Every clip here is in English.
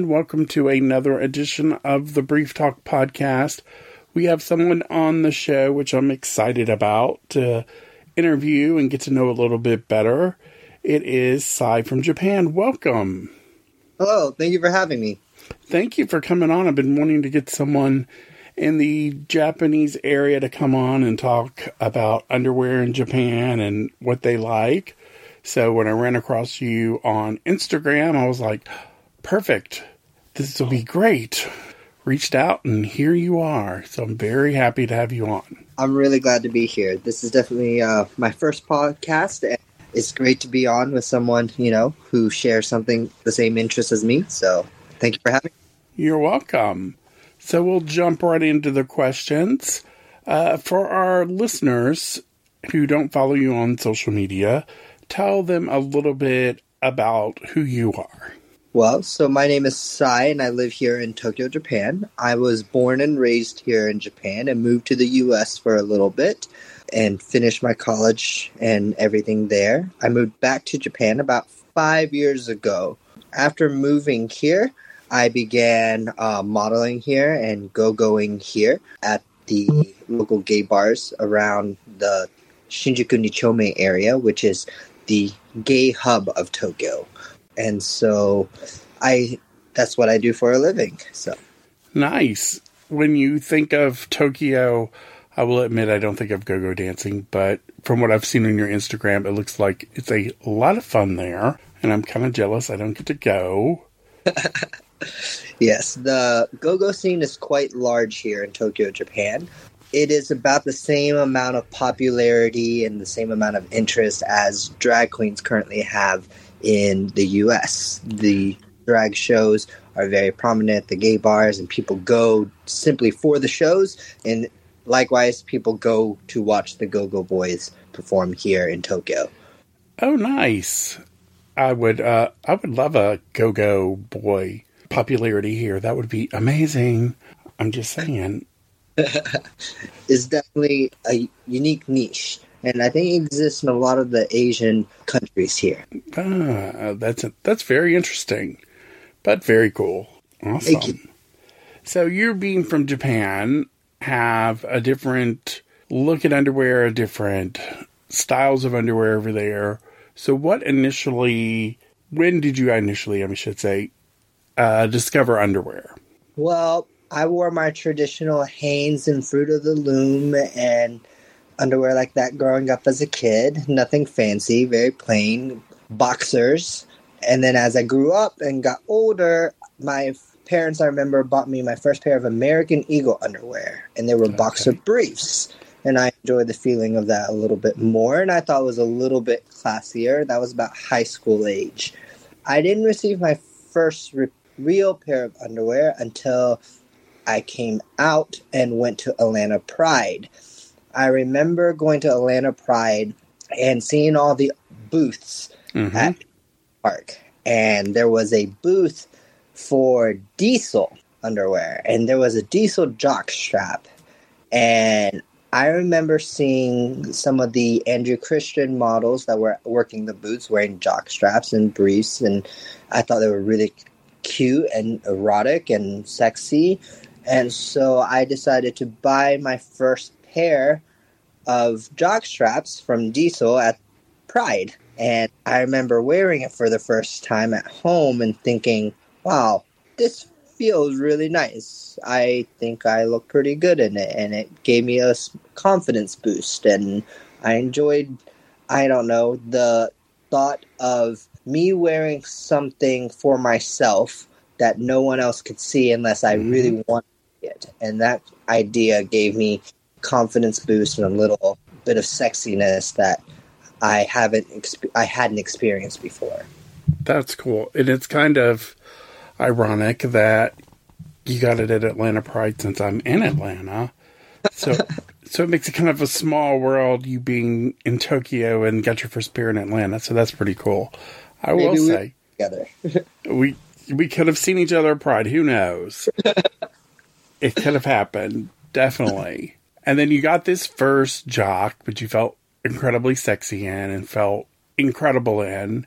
everyone. Welcome to another edition of the Brief Talk podcast. We have someone on the show, which I'm excited about to interview and get to know a little bit better. It is Sai from Japan. Welcome. Hello. Thank you for having me. Thank you for coming on. I've been wanting to get someone in the Japanese area to come on and talk about underwear in Japan and what they like. So when I ran across you on Instagram, I was like, perfect. This will be great. Reached out and here you are. So I'm very happy to have you on. I'm really glad to be here. This is definitely uh, my first podcast. And it's great to be on with someone, you know, who shares something, the same interest as me. So thank you for having me. You're welcome. So we'll jump right into the questions. Uh, for our listeners who don't follow you on social media, tell them a little bit about who you are. Well, so my name is Sai and I live here in Tokyo, Japan. I was born and raised here in Japan and moved to the US for a little bit and finished my college and everything there. I moved back to Japan about five years ago. After moving here, I began uh, modeling here and go going here at the local gay bars around the Shinjuku Nichome area, which is the gay hub of Tokyo. And so I that's what I do for a living. So nice. When you think of Tokyo, I will admit I don't think of go-go dancing, but from what I've seen on your Instagram, it looks like it's a lot of fun there, and I'm kind of jealous I don't get to go. yes, the go-go scene is quite large here in Tokyo, Japan. It is about the same amount of popularity and the same amount of interest as drag queens currently have in the US. The drag shows are very prominent, the gay bars, and people go simply for the shows. And likewise, people go to watch the Go Go Boys perform here in Tokyo. Oh, nice. I would, uh, I would love a Go Go Boy popularity here. That would be amazing. I'm just saying. it's definitely a unique niche, and I think it exists in a lot of the Asian countries here. Ah, that's a, that's very interesting, but very cool. Awesome. You. So you being from Japan have a different look at underwear, a different styles of underwear over there. So what initially, when did you initially, I should say, uh, discover underwear? Well, I wore my traditional Hanes and Fruit of the Loom and underwear like that growing up as a kid. Nothing fancy, very plain boxers. And then as I grew up and got older, my parents, I remember, bought me my first pair of American Eagle underwear, and they were okay. boxer briefs. And I enjoyed the feeling of that a little bit more, and I thought it was a little bit classier. That was about high school age. I didn't receive my first re- real pair of underwear until I came out and went to Atlanta Pride. I remember going to Atlanta Pride and seeing all the booths mm-hmm. at park, and there was a booth for Diesel underwear, and there was a Diesel jock strap, and I remember seeing some of the Andrew Christian models that were working the booths wearing jock straps and briefs, and I thought they were really cute and erotic and sexy. And so I decided to buy my first pair of jock straps from Diesel at Pride. And I remember wearing it for the first time at home and thinking, wow, this feels really nice. I think I look pretty good in it. And it gave me a confidence boost. And I enjoyed, I don't know, the thought of me wearing something for myself that no one else could see unless I mm-hmm. really wanted it. And that idea gave me confidence boost and a little bit of sexiness that I haven't exp- I hadn't experienced before. That's cool. And it's kind of ironic that you got it at Atlanta Pride since I'm in Atlanta. So so it makes it kind of a small world you being in Tokyo and got your first beer in Atlanta. So that's pretty cool. I Maybe will say together. we we could have seen each other at Pride. Who knows? it could have happened, definitely. And then you got this first jock, but you felt incredibly sexy in and felt incredible in.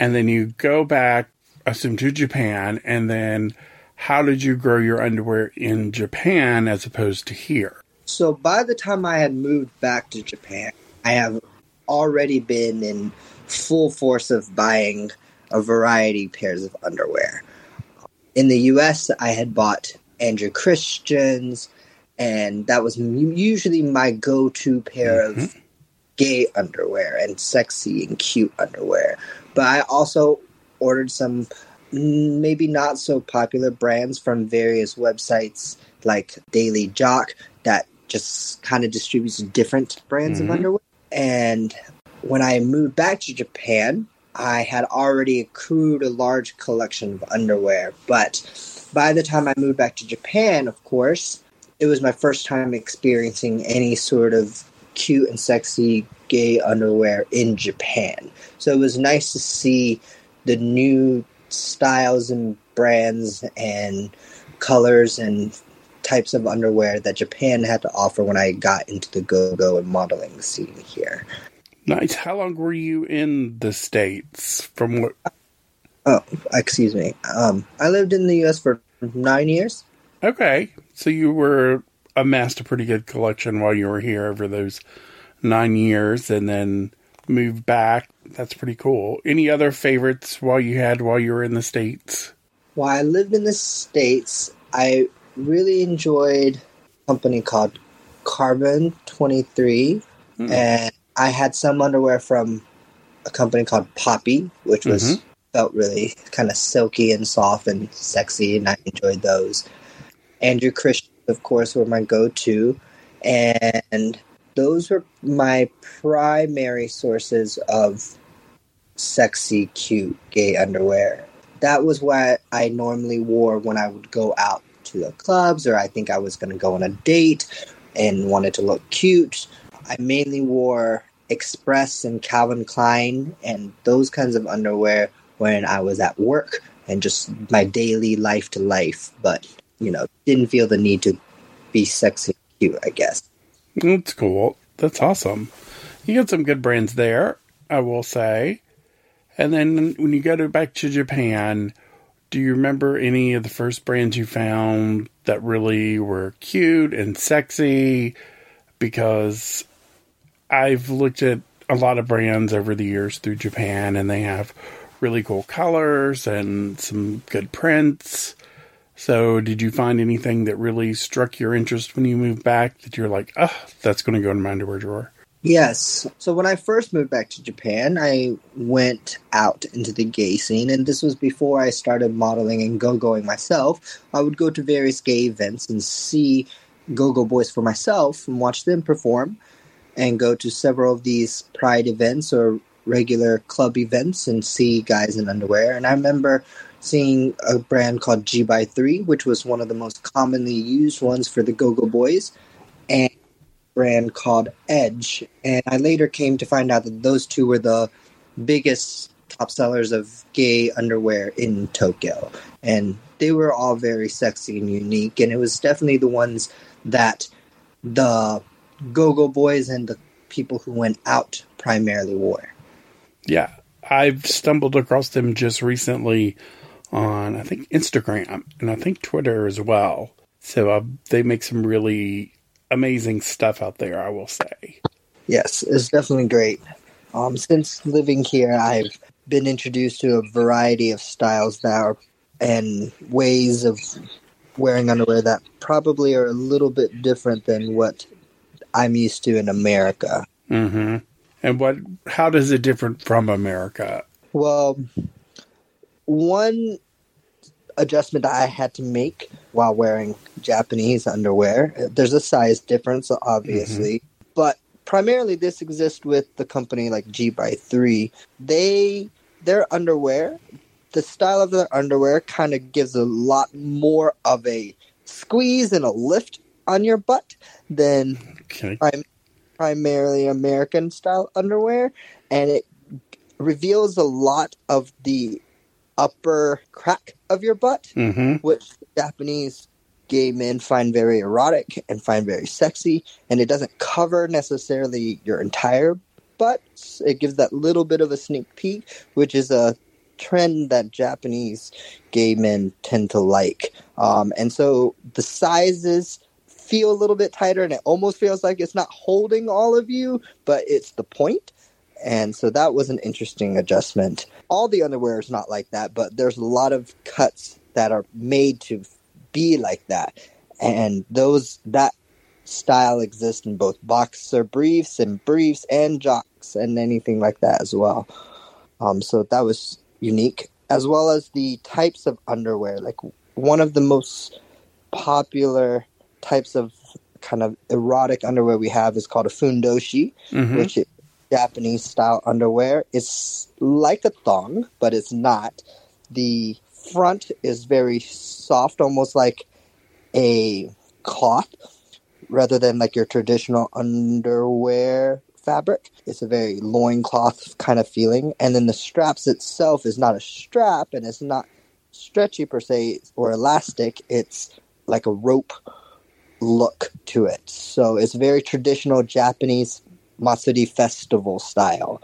And then you go back assume to Japan, and then how did you grow your underwear in Japan as opposed to here? So by the time I had moved back to Japan, I have already been in full force of buying a variety pairs of underwear. In the US, I had bought Andrew Christian's, and that was usually my go to pair mm-hmm. of gay underwear and sexy and cute underwear. But I also ordered some maybe not so popular brands from various websites like Daily Jock that just kind of distributes different brands mm-hmm. of underwear. And when I moved back to Japan, I had already accrued a large collection of underwear. But by the time I moved back to Japan, of course, it was my first time experiencing any sort of cute and sexy gay underwear in Japan. So it was nice to see the new styles and brands and colors and types of underwear that Japan had to offer when I got into the go go and modeling scene here. Nice. How long were you in the States? From what? Oh, excuse me. Um, I lived in the U.S. for nine years. Okay. So you were amassed a pretty good collection while you were here over those nine years and then moved back. That's pretty cool. Any other favorites while you had while you were in the States? While I lived in the States, I really enjoyed a company called Carbon 23. Hmm. And I had some underwear from a company called Poppy, which was mm-hmm. felt really kind of silky and soft and sexy, and I enjoyed those. Andrew Christian, of course, were my go-to, and those were my primary sources of sexy, cute, gay underwear. That was what I normally wore when I would go out to the clubs, or I think I was going to go on a date and wanted to look cute. I mainly wore Express and Calvin Klein and those kinds of underwear when I was at work and just my daily life to life, but you know, didn't feel the need to be sexy cute, I guess. That's cool. That's awesome. You got some good brands there, I will say. And then when you go to back to Japan, do you remember any of the first brands you found that really were cute and sexy? Because I've looked at a lot of brands over the years through Japan, and they have really cool colors and some good prints. So, did you find anything that really struck your interest when you moved back that you're like, oh, that's going to go in my underwear drawer? Yes. So, when I first moved back to Japan, I went out into the gay scene, and this was before I started modeling and go going myself. I would go to various gay events and see go go boys for myself and watch them perform, and go to several of these pride events or regular club events and see guys in underwear. And I remember seeing a brand called GX3, which was one of the most commonly used ones for the Go Go Boys, and brand called Edge. And I later came to find out that those two were the biggest top sellers of gay underwear in Tokyo. And they were all very sexy and unique. And it was definitely the ones that the Go Go Boys and the people who went out primarily wore. Yeah. I've stumbled across them just recently on I think Instagram and I think Twitter as well. So uh, they make some really amazing stuff out there. I will say. Yes, it's definitely great. Um, since living here, I've been introduced to a variety of styles now and ways of wearing underwear that probably are a little bit different than what I'm used to in America. Mm-hmm. And what? How does it differ from America? Well, one adjustment that I had to make while wearing Japanese underwear. There's a size difference, obviously, mm-hmm. but primarily this exists with the company like GX3. They their underwear, the style of their underwear, kind of gives a lot more of a squeeze and a lift on your butt than okay. prim- primarily American style underwear, and it reveals a lot of the upper crack of your butt, mm-hmm. which Japanese gay men find very erotic and find very sexy. And it doesn't cover necessarily your entire butt. It gives that little bit of a sneak peek, which is a trend that Japanese gay men tend to like. Um, and so the sizes feel a little bit tighter and it almost feels like it's not holding all of you, but it's the point. And so that was an interesting adjustment. All the underwear is not like that, but there's a lot of cuts that are made to be like that. And those that style exists in both boxer briefs and briefs and jocks and anything like that as well. Um, so that was unique, as well as the types of underwear. Like one of the most popular types of kind of erotic underwear we have is called a fundoshi, mm-hmm. which is Japanese style underwear. It's like a thong, but it's not. The front is very soft, almost like a cloth, rather than like your traditional underwear fabric. It's a very loincloth kind of feeling. And then the straps itself is not a strap and it's not stretchy per se or elastic. It's like a rope look to it. So it's very traditional Japanese Matsuri festival style.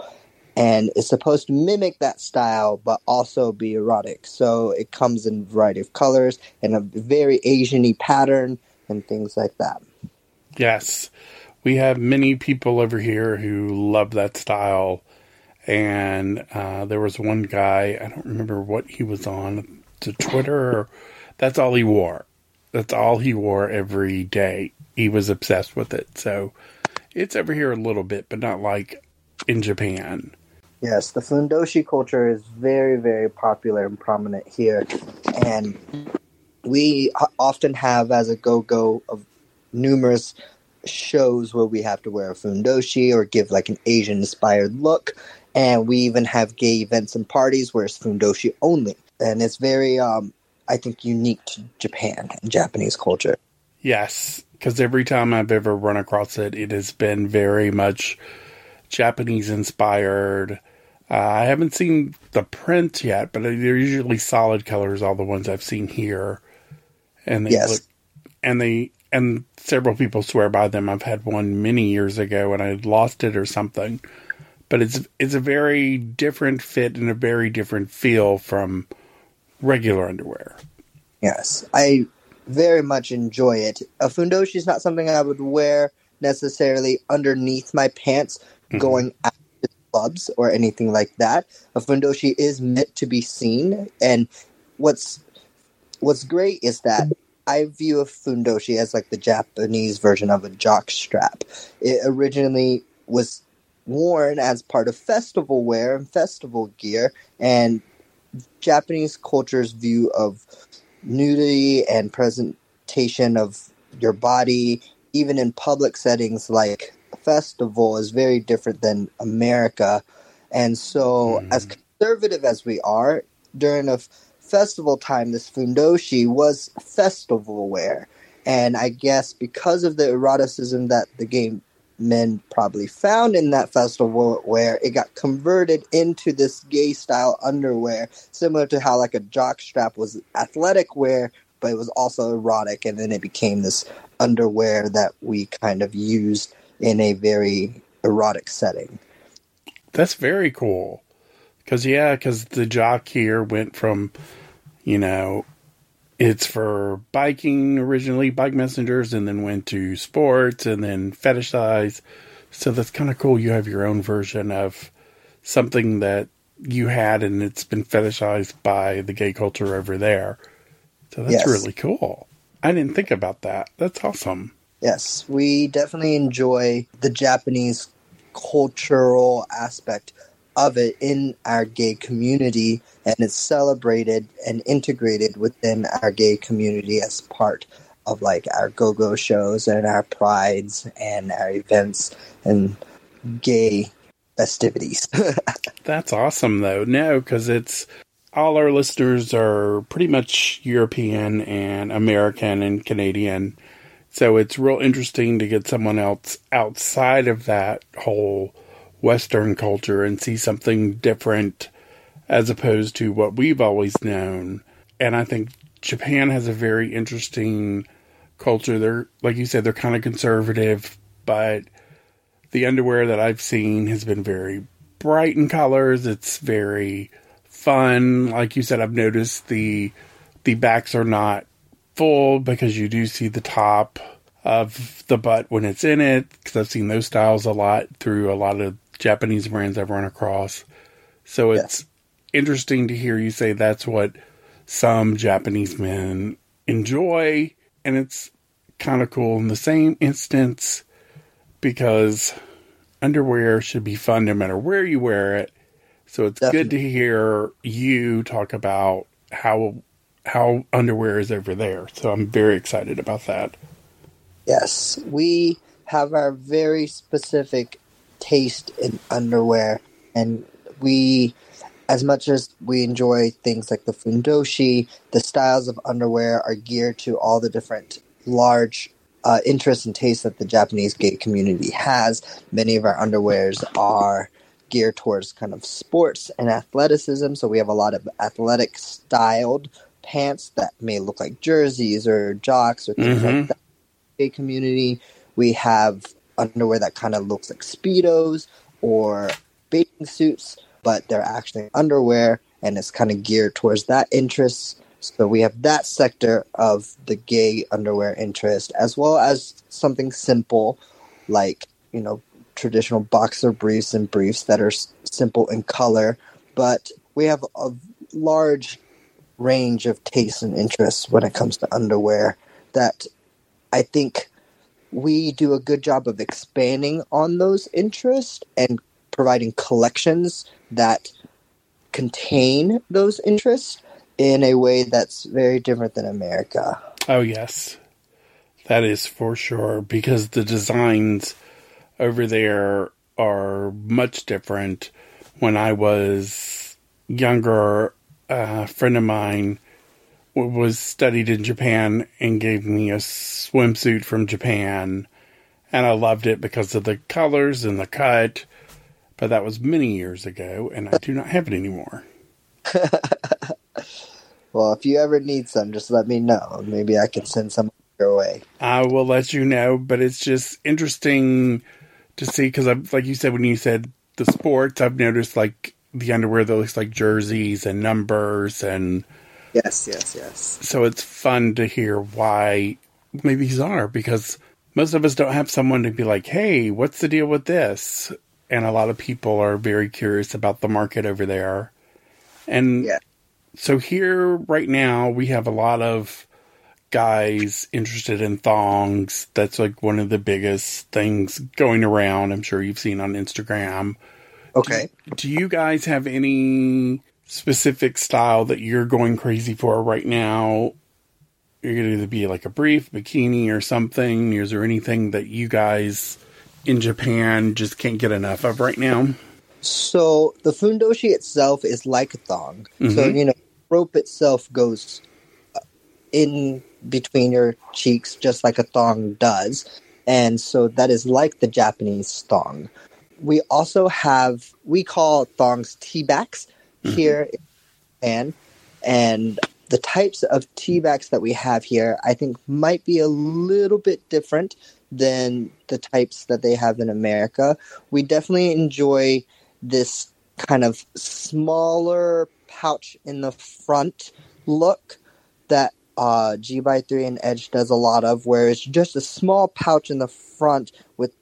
And it's supposed to mimic that style, but also be erotic. So it comes in a variety of colors and a very Asian pattern and things like that. Yes. We have many people over here who love that style. And uh, there was one guy, I don't remember what he was on, to Twitter. That's all he wore. That's all he wore every day. He was obsessed with it. So it's over here a little bit, but not like in Japan. Yes, the fundoshi culture is very, very popular and prominent here. And we often have, as a go go, of numerous shows where we have to wear a fundoshi or give like an Asian inspired look. And we even have gay events and parties where it's fundoshi only. And it's very um, I think, unique to Japan and Japanese culture. Yes, because every time I've ever run across it, it has been very much Japanese inspired. Uh, I haven't seen the print yet, but they're usually solid colors. All the ones I've seen here, and they yes. look, and they and several people swear by them. I've had one many years ago, and I lost it or something. But it's it's a very different fit and a very different feel from regular underwear. Yes, I very much enjoy it. A fundoshi is not something I would wear necessarily underneath my pants mm-hmm. going out to clubs or anything like that. A fundoshi is meant to be seen, and what's what's great is that I view a fundoshi as like the Japanese version of a jock strap. It originally was worn as part of festival wear and festival gear, and Japanese culture's view of nudity and presentation of your body, even in public settings like a festival, is very different than America. And so, mm. as conservative as we are, during a f- festival time, this fundoshi was festival wear. And I guess because of the eroticism that the game men probably found in that festival where it got converted into this gay style underwear, similar to how like a jock strap was athletic wear, but it was also erotic, and then it became this underwear that we kind of used in a very erotic setting. That's very cool. Because, yeah, because the jock here went from, you know, it's for biking originally, bike messengers, and then went to sports and then fetish size. So that's kind of cool. You have your own version of something that you had and it's been fetishized by the gay culture over there. So that's yes. really cool. I didn't think about that. That's awesome. Yes, we definitely enjoy the Japanese cultural aspect of it in our gay community and it's celebrated and integrated within our gay community as part of like our go-go shows and our prides and our events and gay festivities. That's awesome though. No, because it's all our listeners are pretty much European and American and Canadian. So it's real interesting to get someone else outside of that whole Western culture and see something different as opposed to what we've always known. And I think Japan has a very interesting culture. They're, like you said, they're kind of conservative, but the underwear that I've seen has been very bright in colors. It's very fun. Like you said, I've noticed the the backs are not full because you do see the top of the butt when it's in it. Because I've seen those styles a lot through a lot of Japanese brands I've run across. So it's Yes. interesting to hear you say that's what some Japanese men enjoy, and it's kind of cool in the same instance because underwear should be fun no matter where you wear it. So it's good to hear you talk about how how underwear is over there. So I'm very excited about that. Yes, we have our very specific taste in underwear, and we, as much as we enjoy things like the fundoshi, the styles of underwear are geared to all the different large uh, interests and tastes that the Japanese gay community has. Many of our underwears are geared towards kind of sports and athleticism, so we have a lot of athletic styled pants that may look like jerseys or jocks or things Mhm. like that gay community. We have underwear that kind of looks like speedos or bathing suits, but they're actually underwear, and it's kind of geared towards that interest. So we have that sector of the gay underwear interest, as well as something simple like you know traditional boxer briefs and briefs that are s- simple in color. But we have a large range of tastes and interests when it comes to underwear that I think we do a good job of expanding on those interests and providing collections that contain those interests in a way that's very different than America. Oh yes, that is for sure because the designs over there are much different. When I was younger, a friend of mine was studied in Japan and gave me a swimsuit from Japan, and I loved it because of the colors and the cut. But that was many years ago, and I do not have it anymore. Well, if you ever need some, just let me know. Maybe I can send some your way. I will let you know, but it's just interesting to see because, like you said, when you said the sports, I've noticed like the underwear that looks like jerseys and numbers, and Yes, yes, yes. so it's fun to hear why maybe these are because most of us don't have someone to be like, "Hey, what's the deal with this?" And a lot of people are very curious about the market over there, and Yeah. so here right now we have a lot of guys interested in thongs. That's like one of the biggest things going around. I'm sure you've seen on Instagram. Okay. Do you guys have any specific style that you're going crazy for right now? You're going to either be like a brief, bikini, or something. Is there anything that you guys in Japan just can't get enough of right now? So the fundoshi itself is like a thong. So Mhm. you know, rope itself goes uh, in between your cheeks just like a thong does, and so that is like the Japanese thong. We also have we call thongs T-backs here in Japan, and the types of T-backs that we have here, I think, might be a little bit different than the types that they have in America. We definitely enjoy this kind of smaller pouch in the front look that uh, GX3 and Edge does a lot of, where it's just a small pouch in the front with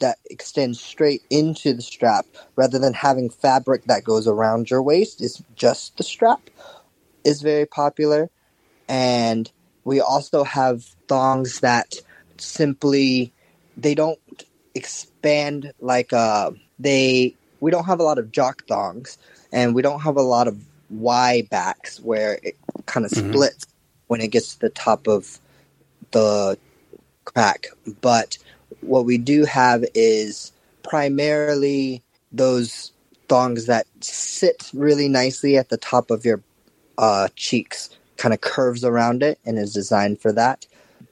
that extends straight into the strap rather than having fabric that goes around your waist. It's just the strap is very popular. And we also have thongs that simply they don't expand like uh they we don't have a lot of jock thongs and we don't have a lot of Y backs where it kind of Mhm. splits when it gets to the top of the crack. But what we do have is primarily those thongs that sit really nicely at the top of your uh, cheeks, kind of curves around it, and is designed for that.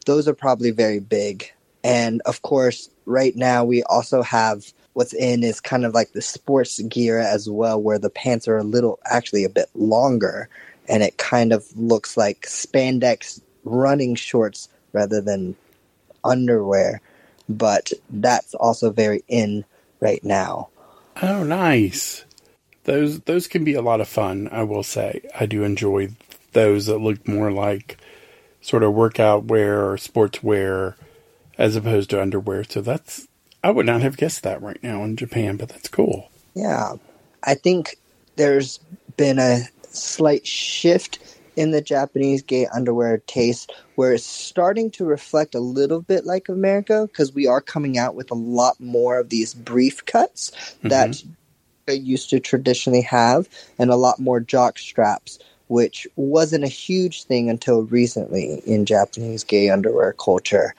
Those are probably very big. And of course, right now we also have what's in is kind of like the sports gear as well, where the pants are a little, actually a bit longer, and it kind of looks like spandex running shorts rather than underwear. But that's also very in right now. Oh, nice. those those can be a lot of fun. I will say I do enjoy those that look more like sort of workout wear or sports wear as opposed to underwear. So that's I would not have guessed that right now in Japan, but that's cool. Yeah, I think there's been a slight shift in the Japanese gay underwear taste where it's starting to reflect a little bit like America because we are coming out with a lot more of these brief cuts mm-hmm. that they used to traditionally have and a lot more jock straps which wasn't a huge thing until recently in Japanese gay underwear culture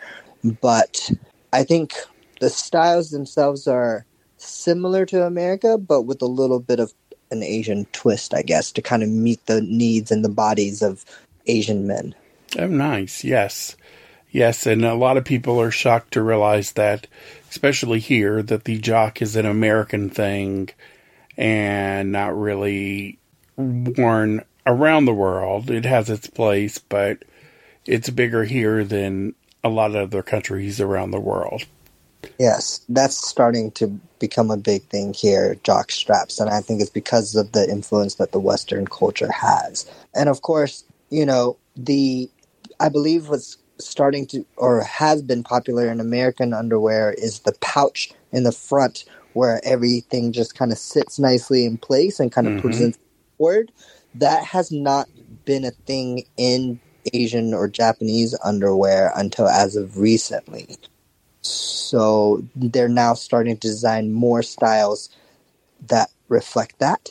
but I think the styles themselves are similar to America but with a little bit of an Asian twist, I guess, to kind of meet the needs and the bodies of Asian men. Oh, nice. Yes. Yes. And a lot of people are shocked to realize that, especially here, that the jock is an American thing and not really worn around the world. It has its place, but it's bigger here than a lot of other countries around the world. Yes, that's starting to become a big thing here, jock straps, and I think it's because of the influence that the Western culture has. And of course, you know, the I believe what's starting to or has been popular in American underwear is the pouch in the front where everything just kind of sits nicely in place and kind of mm-hmm. presents forward. That has not been a thing in Asian or Japanese underwear until as of recently. So they're now starting to design more styles that reflect that.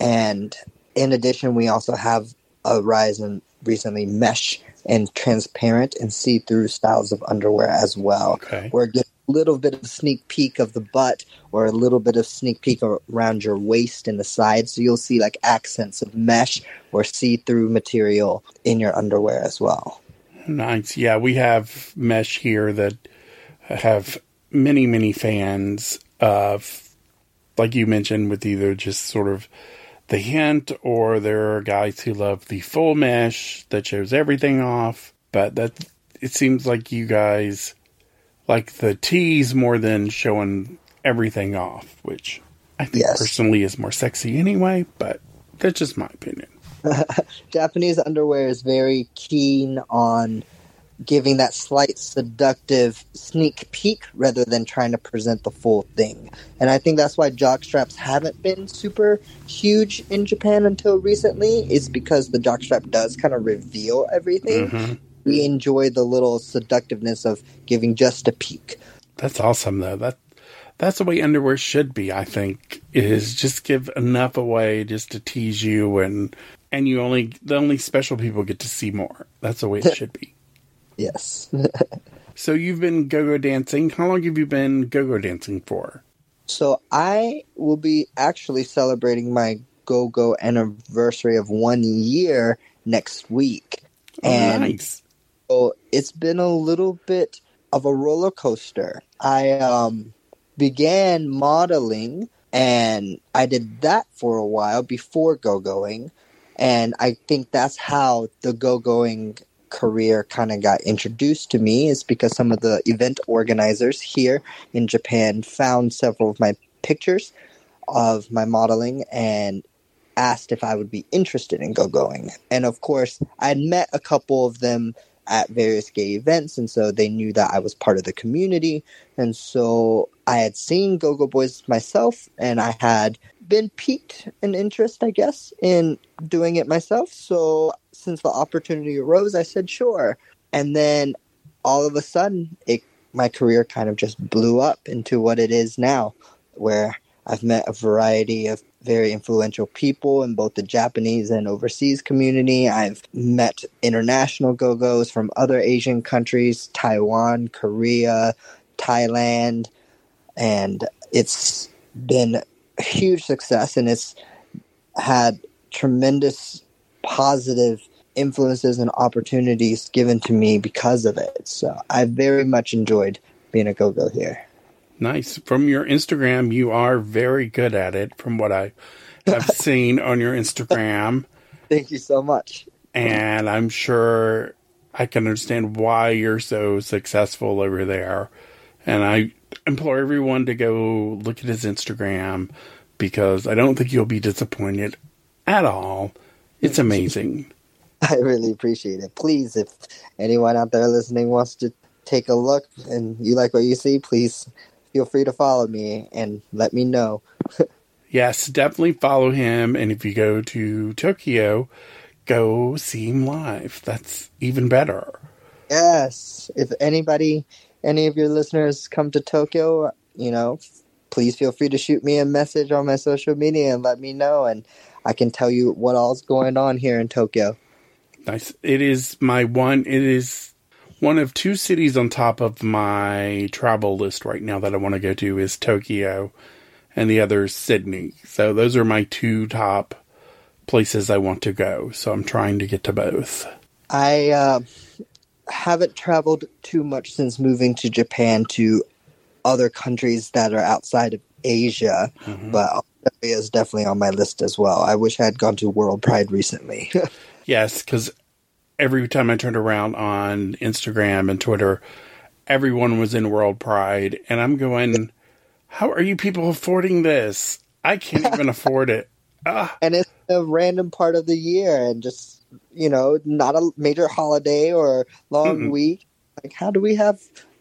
And in addition, we also have a rise in recently mesh and transparent and see through styles of underwear as well. Okay. Where a little bit of sneak peek of the butt or a little bit of sneak peek around your waist and the sides. So you'll see like accents of mesh or see through material in your underwear as well. Nice. Yeah, we have mesh here that have many, many fans of, like you mentioned, with either just sort of the hint or there are guys who love the full mesh that shows everything off. But that it seems like you guys like the tease more than showing everything off, which I think yes. personally is more sexy anyway, but that's just my opinion. Japanese underwear is very keen on giving that slight seductive sneak peek rather than trying to present the full thing. And I think that's why jock straps haven't been super huge in Japan until recently, is because the jock strap does kind of reveal everything. Mm-hmm. We enjoy the little seductiveness of giving just a peek. That's awesome though. That that's the way underwear should be, I think, is just give enough away just to tease you and and you only the only special people get to see more. That's the way it should be. Yes. so you've been go-go dancing. How long have you been go-go dancing for? So I will be actually celebrating my go-go anniversary of one year next week. Oh, and nice. So it's been a little bit of a roller coaster. I um, began modeling and I did that for a while before go-going. And I think that's how the go-going career kind of got introduced to me is because some of the event organizers here in Japan found several of my pictures of my modeling and asked if I would be interested in go going. And of course, I'd met a couple of them at various gay events, and so they knew that I was part of the community. And so I had seen Go Go Boys myself, and I had been piqued an interest, I guess, in doing it myself. So since the opportunity arose, I said sure. And then all of a sudden, it my career kind of just blew up into what it is now, where I've met a variety of very influential people in both the Japanese and overseas community. I've met international go go's from other Asian countries, Taiwan, Korea, Thailand, and it's been huge success and it's had tremendous positive influences and opportunities given to me because of it. So I very much enjoyed being a go go here. Nice. From your Instagram, you are very good at it, from what I have seen on your Instagram. Thank you so much. And I'm sure I can understand why you're so successful over there. And I implore everyone to go look at his Instagram because I don't think you'll be disappointed at all. It's amazing. I really appreciate it. Please, if anyone out there listening wants to take a look and you like what you see, please feel free to follow me and let me know. yes, definitely follow him. And if you go to Tokyo, go see him live. That's even better. Yes. If anybody, any of your listeners come to Tokyo, you know, please feel free to shoot me a message on my social media and let me know. And I can tell you what all's going on here in Tokyo. Nice. It is my one, it is one of two cities on top of my travel list right now that I want to go to is Tokyo and the other is Sydney. So those are my two top places I want to go. So I'm trying to get to both. I uh, haven't traveled too much since moving to Japan to other countries that are outside of Asia, mm-hmm. but Australia is definitely on my list as well. I wish I had gone to World Pride recently. yes, because every time I turned around on Instagram and Twitter, everyone was in World Pride, and I'm going, "How are you people affording this? I can't even afford it." Ah. And it's a random part of the year, and just you know, not a major holiday or long Mm-mm. week. Like, how do we have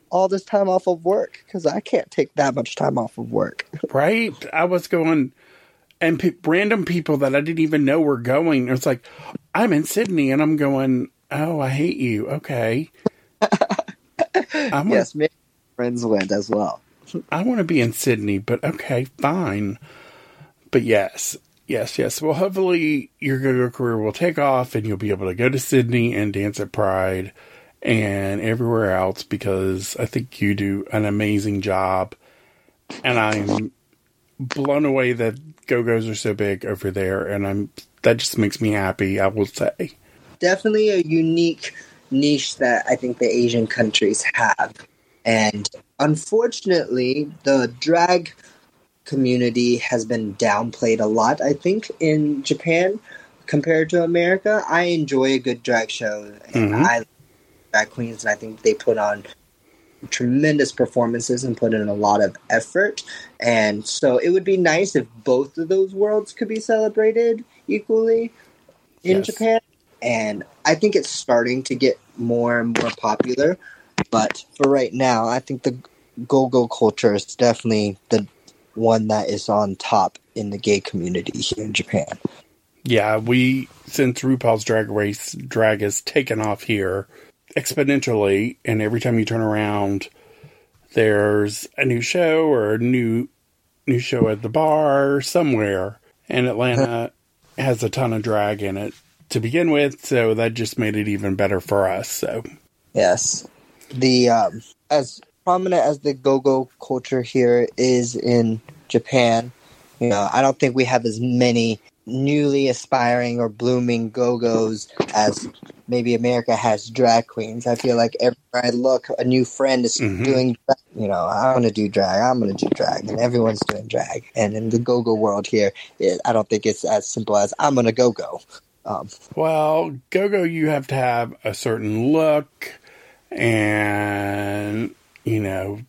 all this time off of work? Because I can't take that much time off of work. right? I was going and random people that I didn't even know were going. It's like, I'm in Sydney, and I'm going, oh, I hate you. Okay. I'm yes, my friends went as well. I want to be in Sydney, but okay, fine. But yes, yes, yes. Well, hopefully your go-go career will take off, and you'll be able to go to Sydney and dance at Pride and everywhere else because I think you do an amazing job, and I'm blown away that Go Go's are so big over there, and I'm that just makes me happy. I will say, definitely a unique niche that I think the Asian countries have, and unfortunately, the drag community has been downplayed a lot. I think in Japan compared to America, I enjoy a good drag show, and mm-hmm. I drag queens, and I think they put on tremendous performances and put in a lot of effort. And so it would be nice if both of those worlds could be celebrated equally in yes. Japan. And I think it's starting to get more and more popular. But for right now, I think the go go culture is definitely the one that is on top in the gay community here in Japan. Yeah, we since RuPaul's Drag Race drag has taken off here, exponentially, and every time you turn around, there's a new show or a new new show at the bar somewhere. And Atlanta has a ton of drag in it to begin with, so that just made it even better for us. So yes, the um, as prominent as the go-go culture here is in Japan, you know, I don't think we have as many newly aspiring or blooming go-go's as maybe America has drag queens. I feel like everywhere I look, a new friend is mm-hmm. doing, you know, I'm going to do drag, I'm going to do drag, and everyone's doing drag. And in the go-go world here, it, I don't think it's as simple as I'm going to go-go. Um, well, go-go, you have to have a certain look, and you know,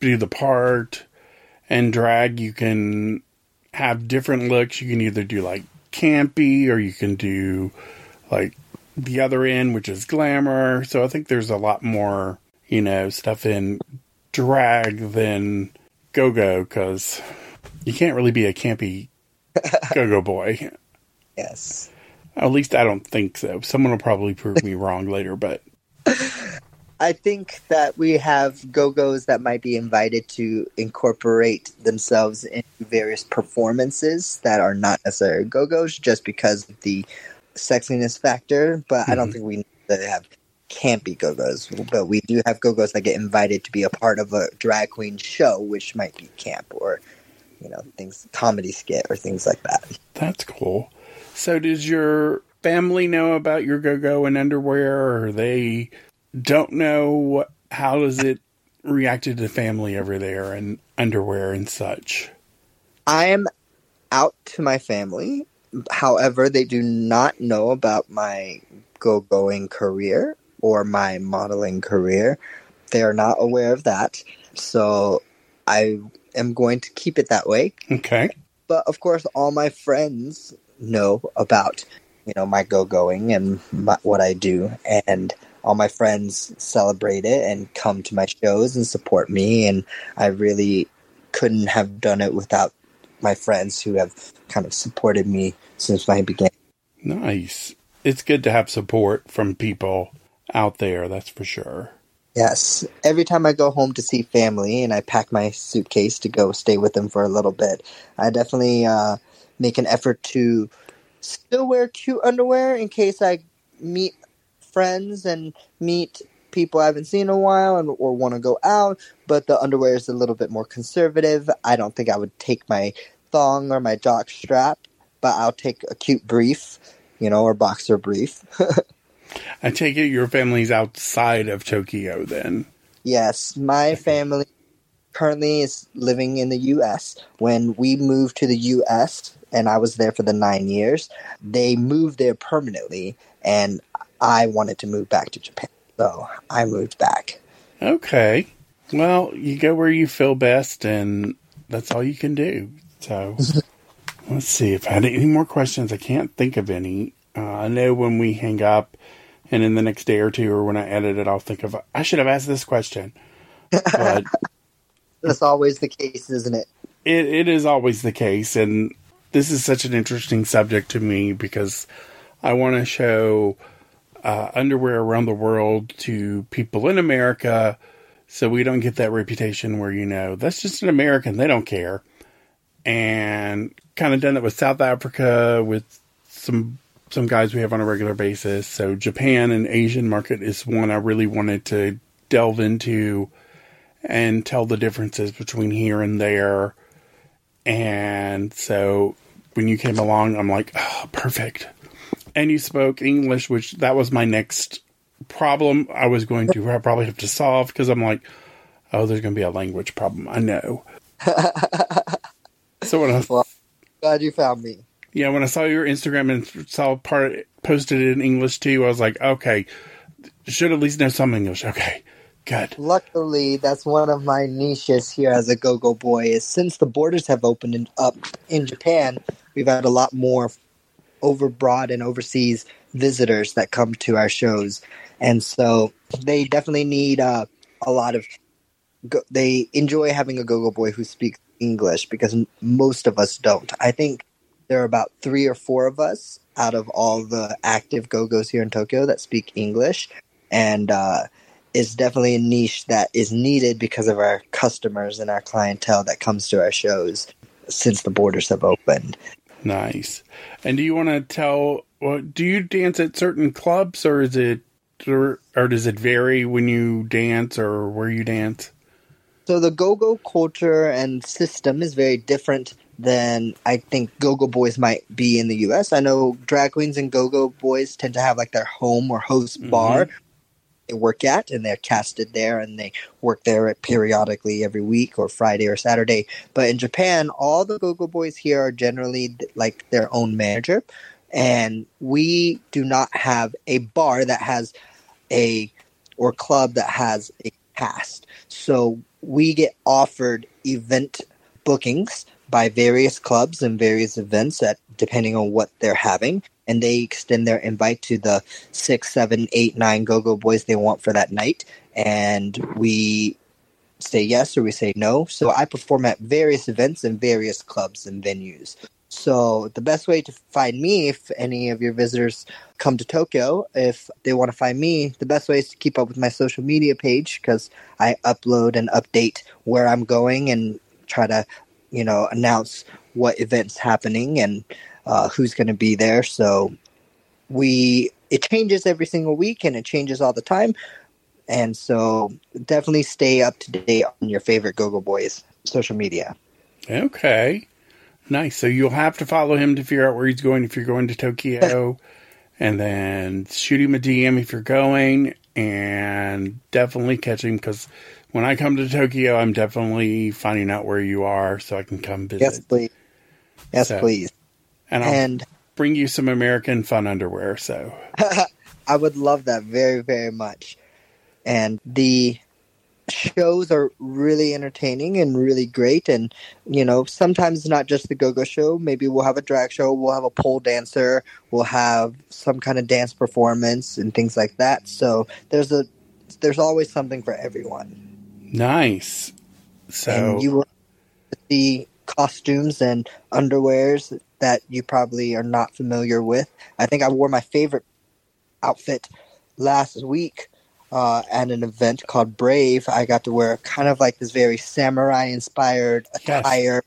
do the part. And drag, you can have different looks. You can either do like campy, or you can do like the other end, which is glamour. So I think there's a lot more, you know, stuff in drag than go go because you can't really be a campy go go boy. Yes. At least I don't think so. Someone will probably prove me wrong later, but. I think that we have go go's that might be invited to incorporate themselves in various performances that are not necessarily go go's just because of the sexiness factor, but mm-hmm. I don't mm-hmm. think we have campy go-go's. But we do have go-go's that get invited to be a part of a drag queen show, which might be camp or you know things comedy skit or things like that. That's cool. So does your family know about your go-go and underwear, or they don't know what? How does it react to the family over there and underwear and such? I am out to my family However, they do not know about my go going career or my modeling career. They are not aware of that. So I am going to keep it that way. Okay. But of course, all my friends know about you know my go going and my, what I do, and all my friends celebrate it and come to my shows and support me. And I really couldn't have done it without my friends who have kind of supported me since my beginning. Nice. It's good to have support from people out there, that's for sure. Yes. Every time I go home to see family and I pack my suitcase to go stay with them for a little bit, I definitely uh, make an effort to still wear cute underwear in case I meet friends and meet people I haven't seen in a while and or want to go out, but the underwear is a little bit more conservative. I don't think I would take my thong or my jock strap, but I'll take a cute brief, you know, or boxer brief. I take it your family's outside of Tokyo then. Yes, my family currently is living in the US. When we moved to the US and I was there for the 9 years, they moved there permanently and I wanted to move back to Japan. So, I moved back. Okay. Well, you go where you feel best and that's all you can do. So, let's see if I had any more questions. I can't think of any. Uh, I know when we hang up, and in the next day or two, or when I edit it, I'll think of I should have asked this question. But That's always the case, isn't it? it, it is always the case, and this is such an interesting subject to me because I want to show uh, underwear around the world to people in America, so we don't get that reputation where you know that's just an American; they don't care. And kind of done it with South Africa with some some guys we have on a regular basis. So Japan and Asian market is one I really wanted to delve into and tell the differences between here and there. And so when you came along, I'm like, oh, perfect. And you spoke English, which that was my next problem I was going to probably have to solve because I'm like, oh, there's going to be a language problem. I know. so when I Well, glad you found me. yeah, when I saw your Instagram and saw part posted in English too, I was like, okay, should at least know some English. Okay, good. Luckily, that's one of my niches here as a go-go boy. Is since the borders have opened up in Japan, we've had a lot more overbroad and overseas visitors that come to our shows, and so they definitely need uh, a lot of. Go- they enjoy having a go-go boy who speaks English because most of us don't. I think there are about three or four of us out of all the active go-go's here in Tokyo that speak English, and. Uh, is definitely a niche that is needed because of our customers and our clientele that comes to our shows since the borders have opened. Nice. And do you want to tell? Well, do you dance at certain clubs, or is it, or, or does it vary when you dance, or where you dance? So the go-go culture and system is very different than I think go-go boys might be in the US. I know drag queens and go-go boys tend to have like their home or host mm-hmm. bar they work at and they're casted there and they work there periodically every week or Friday or Saturday. But in Japan, all the go-go boys here are generally like their own manager and we do not have a bar that has a or club that has a cast. So we get offered event bookings by various clubs and various events that depending on what they're having and they extend their invite to the six seven eight nine go-go boys they want for that night. And we say yes or we say no. So i perform at various events and various clubs and venues. So the best way to find me if any of your visitors come to tokyo if they want to find me the best way is to keep up with my social media page because i upload and update where i'm going and try to you know announce what events happening and uh, who's going to be there. So we it changes every single week and it changes all the time. And so definitely stay up to date on your favorite go-go boys social media. Okay, nice. So you'll have to follow him to figure out where he's going if you're going to Tokyo, and then shoot him a DM if you're going, and definitely catch him because when I come to Tokyo, I'm definitely finding out where you are so I can come visit. yes please. Yes So- please and I'll and bring you some American fun underwear. So. I would love that very, very much. And the shows are really entertaining and really great. And you know sometimes not just the go-go show. Maybe we'll have a drag show we'll have a pole dancer we'll have some kind of dance performance and things like that. So there's a there's always something for everyone. Nice. So and you will see costumes and underwears that you probably are not familiar with i think i wore my favorite outfit last week uh, at an event called Brave, I got to wear kind of like this very samurai inspired attire, yes.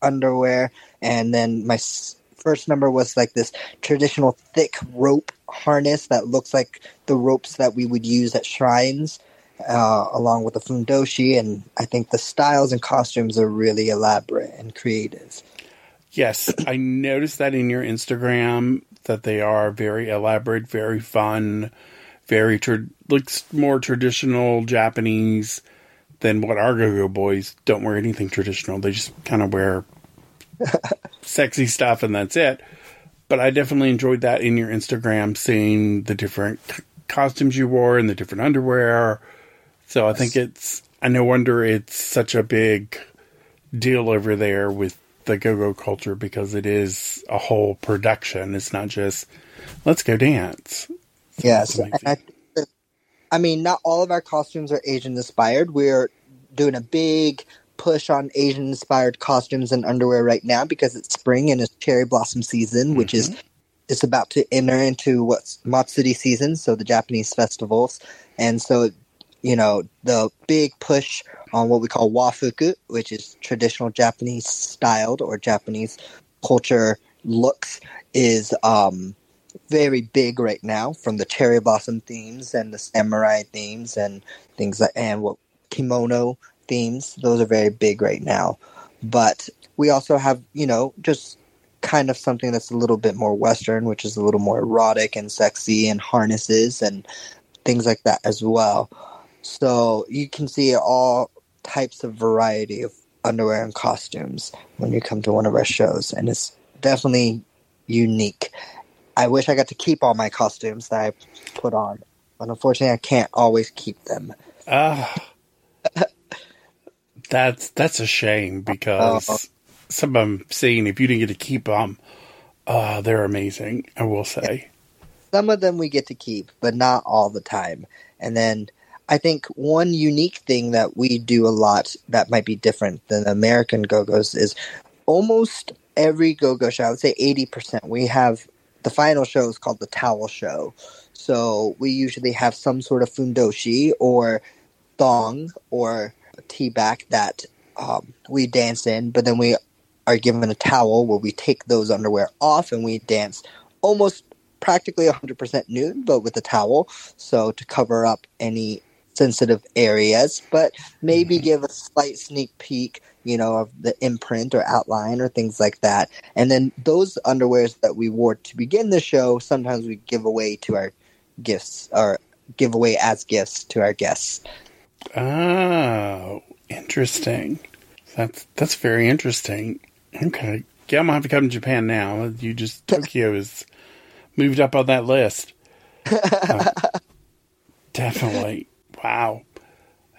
underwear, and then my s- first number was like this traditional thick rope harness that looks like the ropes that we would use at shrines. Uh, along with the fundoshi, and I think the styles and costumes are really elaborate and creative. Yes, I noticed that in your Instagram that they are very elaborate, very fun very tra- looks more traditional Japanese than what our go-go boys don't wear anything traditional. They just kind of wear sexy stuff and that's it. But I definitely enjoyed that in your Instagram, seeing the different c- costumes you wore and the different underwear. So I think it's I no wonder it's such a big deal over there with the go-go culture because it is a whole production. It's not just let's go dance. Yes, I, I mean, not all of our costumes are Asian inspired. We're doing a big push on Asian inspired costumes and underwear right now because it's spring and it's cherry blossom season, mm-hmm. which is it's about to enter into what's Matsuri season, so the Japanese festivals, and so you know the big push on what we call wafuku, which is traditional Japanese styled or Japanese culture looks, is um, very big right now from the cherry blossom themes and the samurai themes and things like and what kimono themes. Those are very big right now. But we also have you know just kind of something that's a little bit more western which is a little more erotic and sexy and harnesses and things like that as well. So you can see all types of variety of underwear and costumes when you come to one of our shows and it's definitely unique I wish I got to keep all my costumes that I put on, but unfortunately, I can't always keep them. Ah, uh, that's that's a shame because some of them saying if you didn't get to keep them, uh, they're amazing. I will say. Some of them we get to keep, but not all the time. And then I think one unique thing that we do a lot that might be different than American Go Go's is almost every Go Go show, I would say 80%, we have the final show is called the towel show. So we usually have some sort of fundoshi or thong or T-back that um, we dance in, but then we are given a towel where we take those underwear off and we dance almost practically 100% nude, but with a towel. So to cover up any sensitive areas, but maybe mm-hmm. give a slight sneak peek you know, of the imprint or outline or things like that. And then those underwears that we wore to begin the show, sometimes we give away to our gifts or give away as gifts to our guests. Oh, interesting. That's that's very interesting. Okay. Yeah, I'm gonna have to come to Japan now. You just Tokyo is moved up on that list. Uh, definitely. Wow.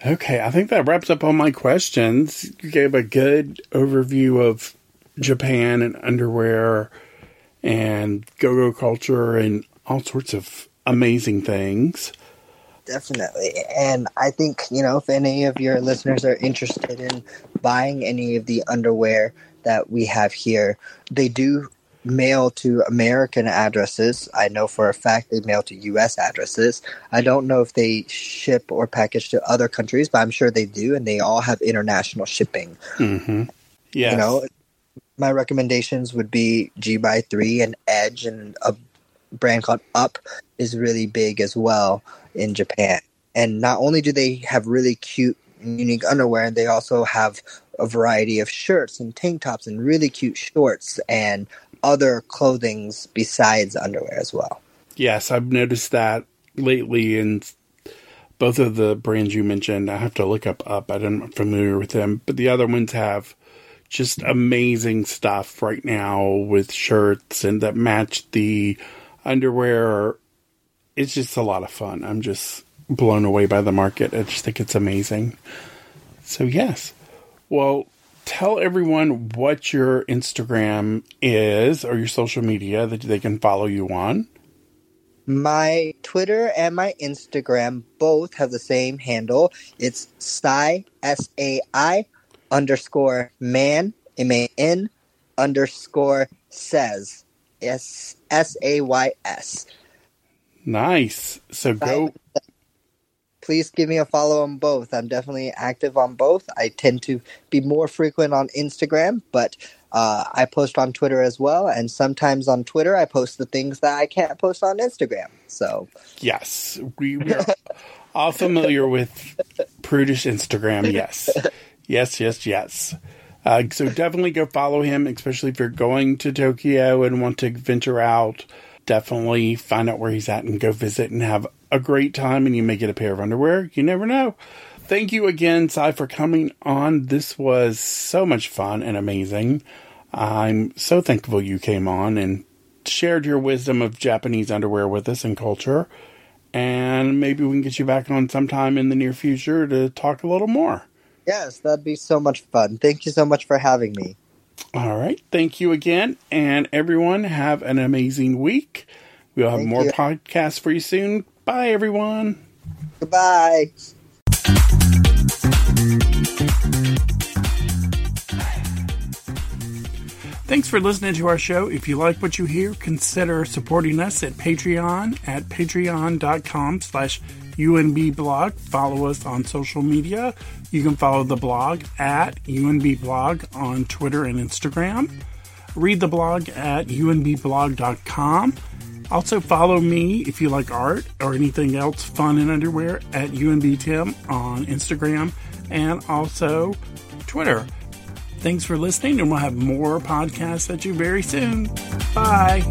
Okay, I think that wraps up all my questions. You gave a good overview of Japan and underwear and go go culture and all sorts of amazing things. Definitely. And I think, you know, if any of your listeners are interested in buying any of the underwear that we have here, they do mail to American addresses. I know for a fact they mail to U.S. addresses. I don't know if they ship or package to other countries, but I'm sure they do, and they all have international shipping. Mm-hmm. Yeah, you know, my recommendations would be GX3 and Edge, and a brand called Up is really big as well in Japan. And not only do they have really cute, unique underwear, they also have a variety of shirts and tank tops and really cute shorts and other clothings besides underwear as well. Yes, I've noticed that lately in both of the brands you mentioned. I have to look up up. I'm familiar with them, but the other ones have just amazing stuff right now with shirts and that match the underwear. It's just a lot of fun. I'm just blown away by the market. I just think it's amazing. So, yes. Well, tell everyone what your Instagram is or your social media that they can follow you on. My Twitter and my Instagram both have the same handle. It's Sai, S A I underscore man, M A N underscore says, S S A Y S. Nice. So go. Please give me a follow on both. I'm definitely active on both. I tend to be more frequent on Instagram, but uh, I post on Twitter as well. And sometimes on Twitter, I post the things that I can't post on Instagram. So, yes, we, we are all familiar with prudish Instagram. Yes, yes, yes, yes. Uh, so definitely go follow him, especially if you're going to Tokyo and want to venture out definitely find out where he's at and go visit and have a great time. And you may get a pair of underwear. You never know. Thank you again, Sai, for coming on. This was so much fun and amazing. I'm so thankful you came on and shared your wisdom of Japanese underwear with us and culture. And maybe we can get you back on sometime in the near future to talk a little more. Yes, that'd be so much fun. Thank you so much for having me. All right. Thank you again. And everyone, have an amazing week. We'll have Thank more you. podcasts for you soon. Bye, everyone. Goodbye. Thanks for listening to our show. If you like what you hear, consider supporting us at Patreon at patreon.com slash UNB blog. Follow us on social media. You can follow the blog at UNB blog on Twitter and Instagram. Read the blog at unbblog.com. Also, follow me if you like art or anything else fun in underwear at UNBTim on Instagram and also Twitter. Thanks for listening, and we'll have more podcasts at you very soon. Bye.